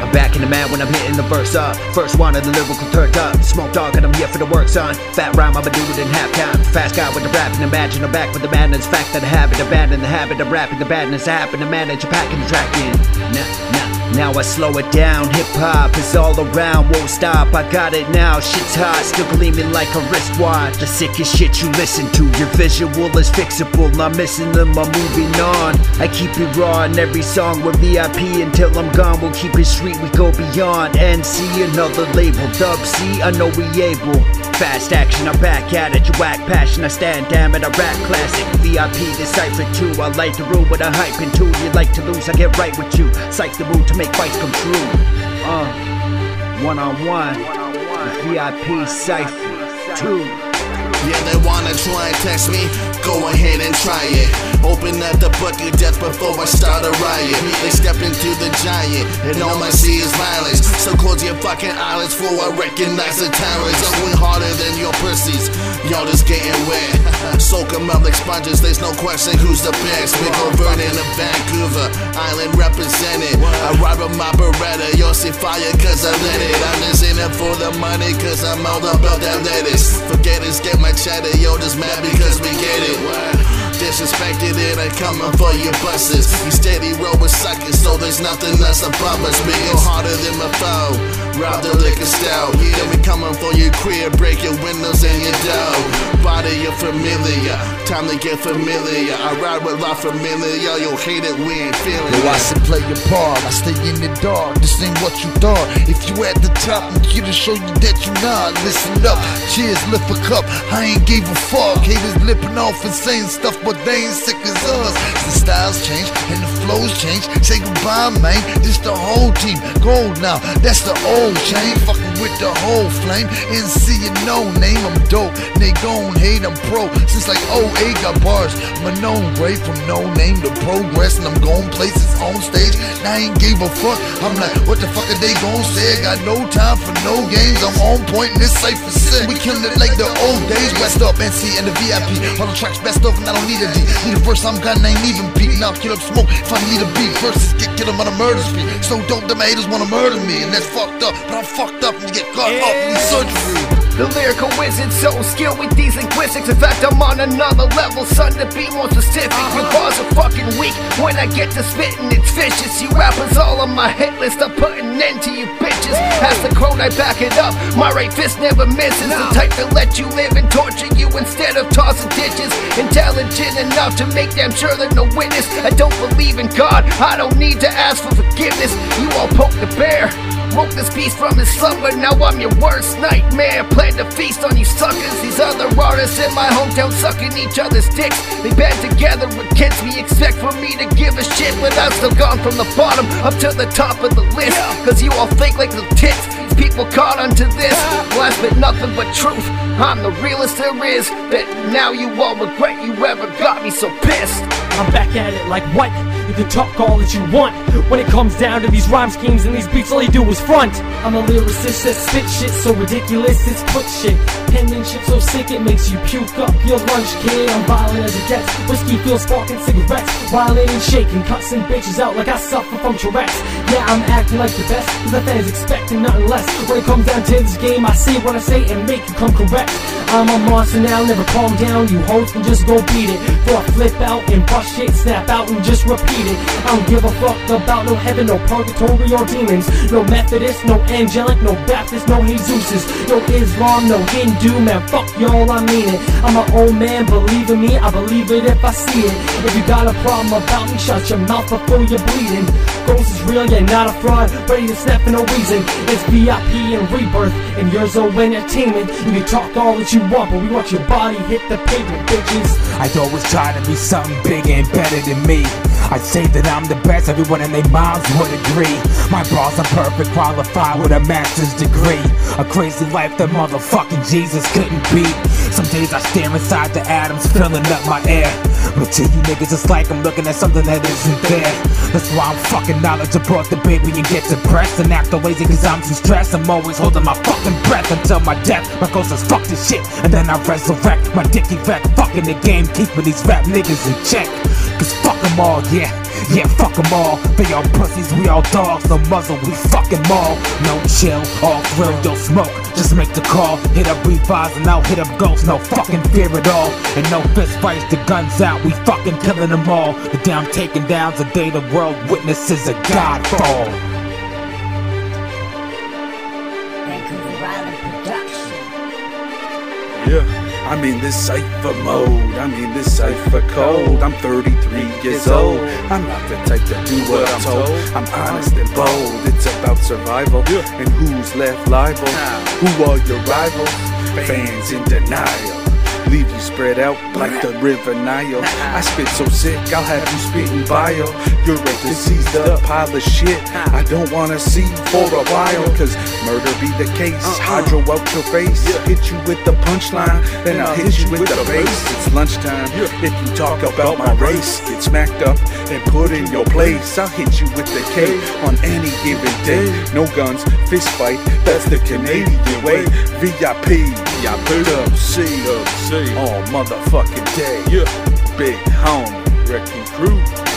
I'm back in the man when I'm hitting the verse up. First one of the lyrical turned up. Smoke dog and I'm here for the work, son. Fat rhyme, I'ma do it in half time. Fast guy with the rapping, imagine I'm back with the madness. Fact that I habit, abandon the habit of rapping. The badness happen to manage a packing the track in. Now, now. Now I slow it down, hip hop is all around, won't stop. I got it now, shit's hot, still gleaming like a wristwatch. The sickest shit you listen to, your visual is fixable. Not missing them, I'm moving on. I keep it raw in every song with VIP until I'm gone. We'll keep it street, we go beyond. and see another label, Dub C, I know we able. Fast action, I'm back at it. You whack passion, I stand damn it, I rap classic. VIP decipher too. I like the rule with a hype into. You like to lose, I get right with you. Psych the mood to make fights come true. Uh, one on one. VIP cipher two. Yeah, they wanna try and test me, go ahead and try it. Open up the book of death before I start a riot. They step into the giant, and all I see is violence. So close your fucking eyelids for I recognize the tyrants. I'm going harder than your pussies, y'all just getting wet. Soak them up like sponges, there's no question who's the best. Big Vernon of Vancouver, Island represented. I ride with my Beretta, you'll see fire cause I let it. I'm just in it for the money cause I'm all about that lettuce. Forget it, get my cheddar, yo, just mad because we get it. Disrespected it, I'm coming for your buses. You steady roll with suckers, so there's nothing else above us. We go harder than my foe. Rob the liquor store. Then we coming for your crib, break your windows and your door. Body your familiar, time to get familiar. I ride with La Familia, you hate it, we ain't feeling Yo, I it. said play your part, I stay in the dark. This ain't what you thought. If you at the top, I'm here to show you that you not. Listen up, cheers, lift a cup. I ain't gave a fuck. Haters lipping off and saying stuff, but they ain't sick as us. The styles change and the flows change. Say goodbye, man. This the whole team. Gold now, that's the old chain. Fucking with the whole flame. NC and no name, I'm dope. They gon' hate, I'm pro. Since like 08, got bars. A known great from no name to progress. And I'm going places on stage. And I ain't gave a fuck. I'm like, what the fuck are they gon' say? I got no time for no games. I'm on point and safe for sick. We killing it like the old days. West up, NC and the VIP. All the tracks best of and I don't need a D. Need a verse, I'm gun, ain't even beat. Now kill up smoke if I need a beat. Verses get killed on a murder spree. So dope, them haters wanna murder me. And that's fucked up. But I'm fucked up and get caught up in surgery. The lyrical wizard, so skilled with these linguistics. In fact, I'm on another level, son, to be more specific. Your uh-huh. bars are fucking weak. When I get to spitting, it's vicious. You rappers all on my hit list. I'm putting an end to you bitches. As the quote, I back it up. My right fist never misses. The type to let you live and torture you instead of tossing ditches. Intelligent enough to make damn sure that no witness. I don't believe in God. I don't need to ask for forgiveness. You all poke the bear. Woke this beast from his slumber, now I'm your worst nightmare. Plan to feast on you suckers. These other artists in my hometown sucking each other's dicks. They band together against me, expect for me to give a shit. But I've still gone from the bottom up to the top of the list. Cause you all think like little tits. These people caught onto this. Last but nothing but truth. I'm the realest there is. That now you all regret you ever got me so pissed. I'm back at it like what? You can talk all that you want. When it comes down to these rhyme schemes and these beats, all they do is front. I'm a lyricist that spit shit so ridiculous, it's quick shit. Penmanship so sick it makes you puke up your lunch, kid. I'm violent as it gets. Whiskey feels sparking cigarettes. And shaking, cussing bitches out like I suffer from Tourette's. Yeah, I'm acting like the best, cause the fans expecting nothing less. When it comes down to this game, I say what I say and make you come correct. I'm a monster now, never calm down. You hoes can just go beat it. Before I flip out and bust shit, snap out and just repeat I don't give a fuck about no heaven, no purgatory or demons. No Methodist, no angelic, no Baptist, no Jesuses. No Islam, no Hindu, man. Fuck y'all, I mean it. I'm an old man, believe in me, I believe it if I see it. If you got a problem about me, shut your mouth before you're bleeding. Ghostt is real, yeah, not a fraud. Ready to snap for no reason. It's VIP and rebirth, and yours are entertainment. You can talk all that you want, but we want your body hit the pavement, bitches. I'd always try to be something bigger and better than me. I'd say that I'm the best, everyone in their minds would agree. My bars are perfect, qualified with a master's degree. A crazy life that motherfucking Jesus couldn't beat. Some days I stare inside the atoms, filling up my air. But to you niggas, it's like I'm looking at something that isn't there. That's why I'm fucking knowledgeable the baby and get depressed and act lazy cause I'm too stressed. I'm always holding my fucking breath until my death. My ghost is fuck this shit, and then I resurrect. My dick erect, fucking the game, keeping these rap niggas in check. Cause fuck them all, yeah. Yeah, fuck them all. They all pussies, we all dogs. No muzzle, we fucking maul. No chill, all thrill, yo smoke. Just make the call. Hit up revives and I'll hit up ghosts. No fucking fear at all. And no fist fights, the guns out. We fucking killing them all. The day I'm taking down's the day the world witnesses a god fall. Vancouver Island production. Yeah, I'm in this cipher mode. I'm in this cipher code. I'm 33 years old. I'm not the type to do what I'm told. I'm honest and bold. It's about survival and who's left liable. Who are your rivals? Fans in denial. Leave you spread out like the river Nile. I spit so sick, I'll have you spitting bile. You're a diseased up pile of shit. I don't wanna see for a while, cause murder be the case. Hydro out your face, hit you with the punchline, then I'll hit you with the bass. It's lunchtime. If you talk about my race, get smacked up and put in your place. I'll hit you with the K on any given day. No guns, fist fight, that's the Canadian way. VIP, I put up C, all motherfucking day. Yeah. Big homie, wrecking crew.